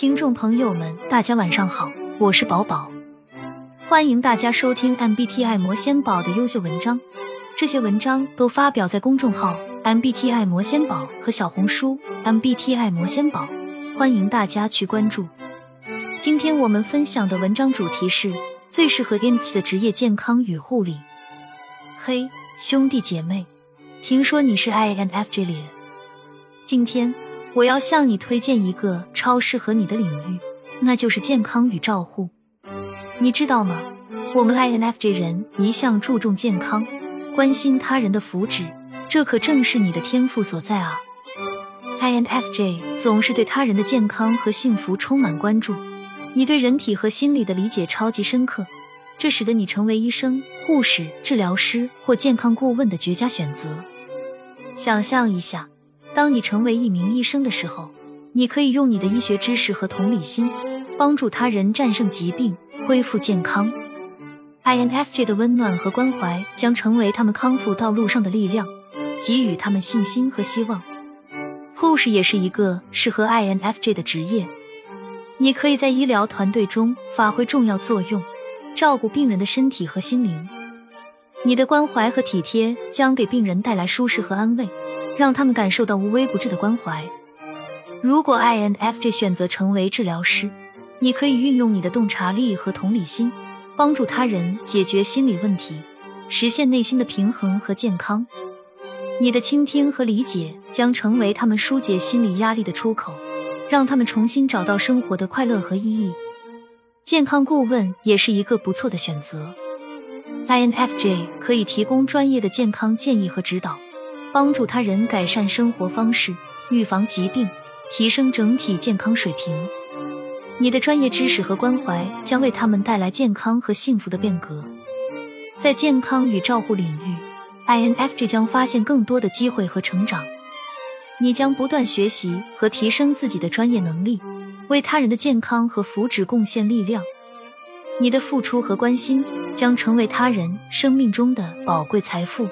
听众朋友们，大家晚上好，我是宝宝，欢迎大家收听 MBTI 魔仙宝的优秀文章。这些文章都发表在公众号 MBTI 魔仙宝和小红书 MBTI 魔仙宝，欢迎大家去关注。今天我们分享的文章主题是最适合 INF 的职业健康与护理。嘿，兄弟姐妹，听说你是 INFJ 脸，今天。我要向你推荐一个超适合你的领域，那就是健康与照护。你知道吗？我们 INFJ 人一向注重健康，关心他人的福祉，这可正是你的天赋所在啊！INFJ 总是对他人的健康和幸福充满关注，你对人体和心理的理解超级深刻，这使得你成为医生、护士、治疗师或健康顾问的绝佳选择。想象一下。当你成为一名医生的时候，你可以用你的医学知识和同理心，帮助他人战胜疾病，恢复健康。INFJ 的温暖和关怀将成为他们康复道路上的力量，给予他们信心和希望。护士也是一个适合 INFJ 的职业，你可以在医疗团队中发挥重要作用，照顾病人的身体和心灵。你的关怀和体贴将给病人带来舒适和安慰。让他们感受到无微不至的关怀。如果 INFJ 选择成为治疗师，你可以运用你的洞察力和同理心，帮助他人解决心理问题，实现内心的平衡和健康。你的倾听和理解将成为他们疏解心理压力的出口，让他们重新找到生活的快乐和意义。健康顾问也是一个不错的选择。INFJ 可以提供专业的健康建议和指导。帮助他人改善生活方式，预防疾病，提升整体健康水平。你的专业知识和关怀将为他们带来健康和幸福的变革。在健康与照护领域，INFJ 将发现更多的机会和成长。你将不断学习和提升自己的专业能力，为他人的健康和福祉贡献力量。你的付出和关心将成为他人生命中的宝贵财富。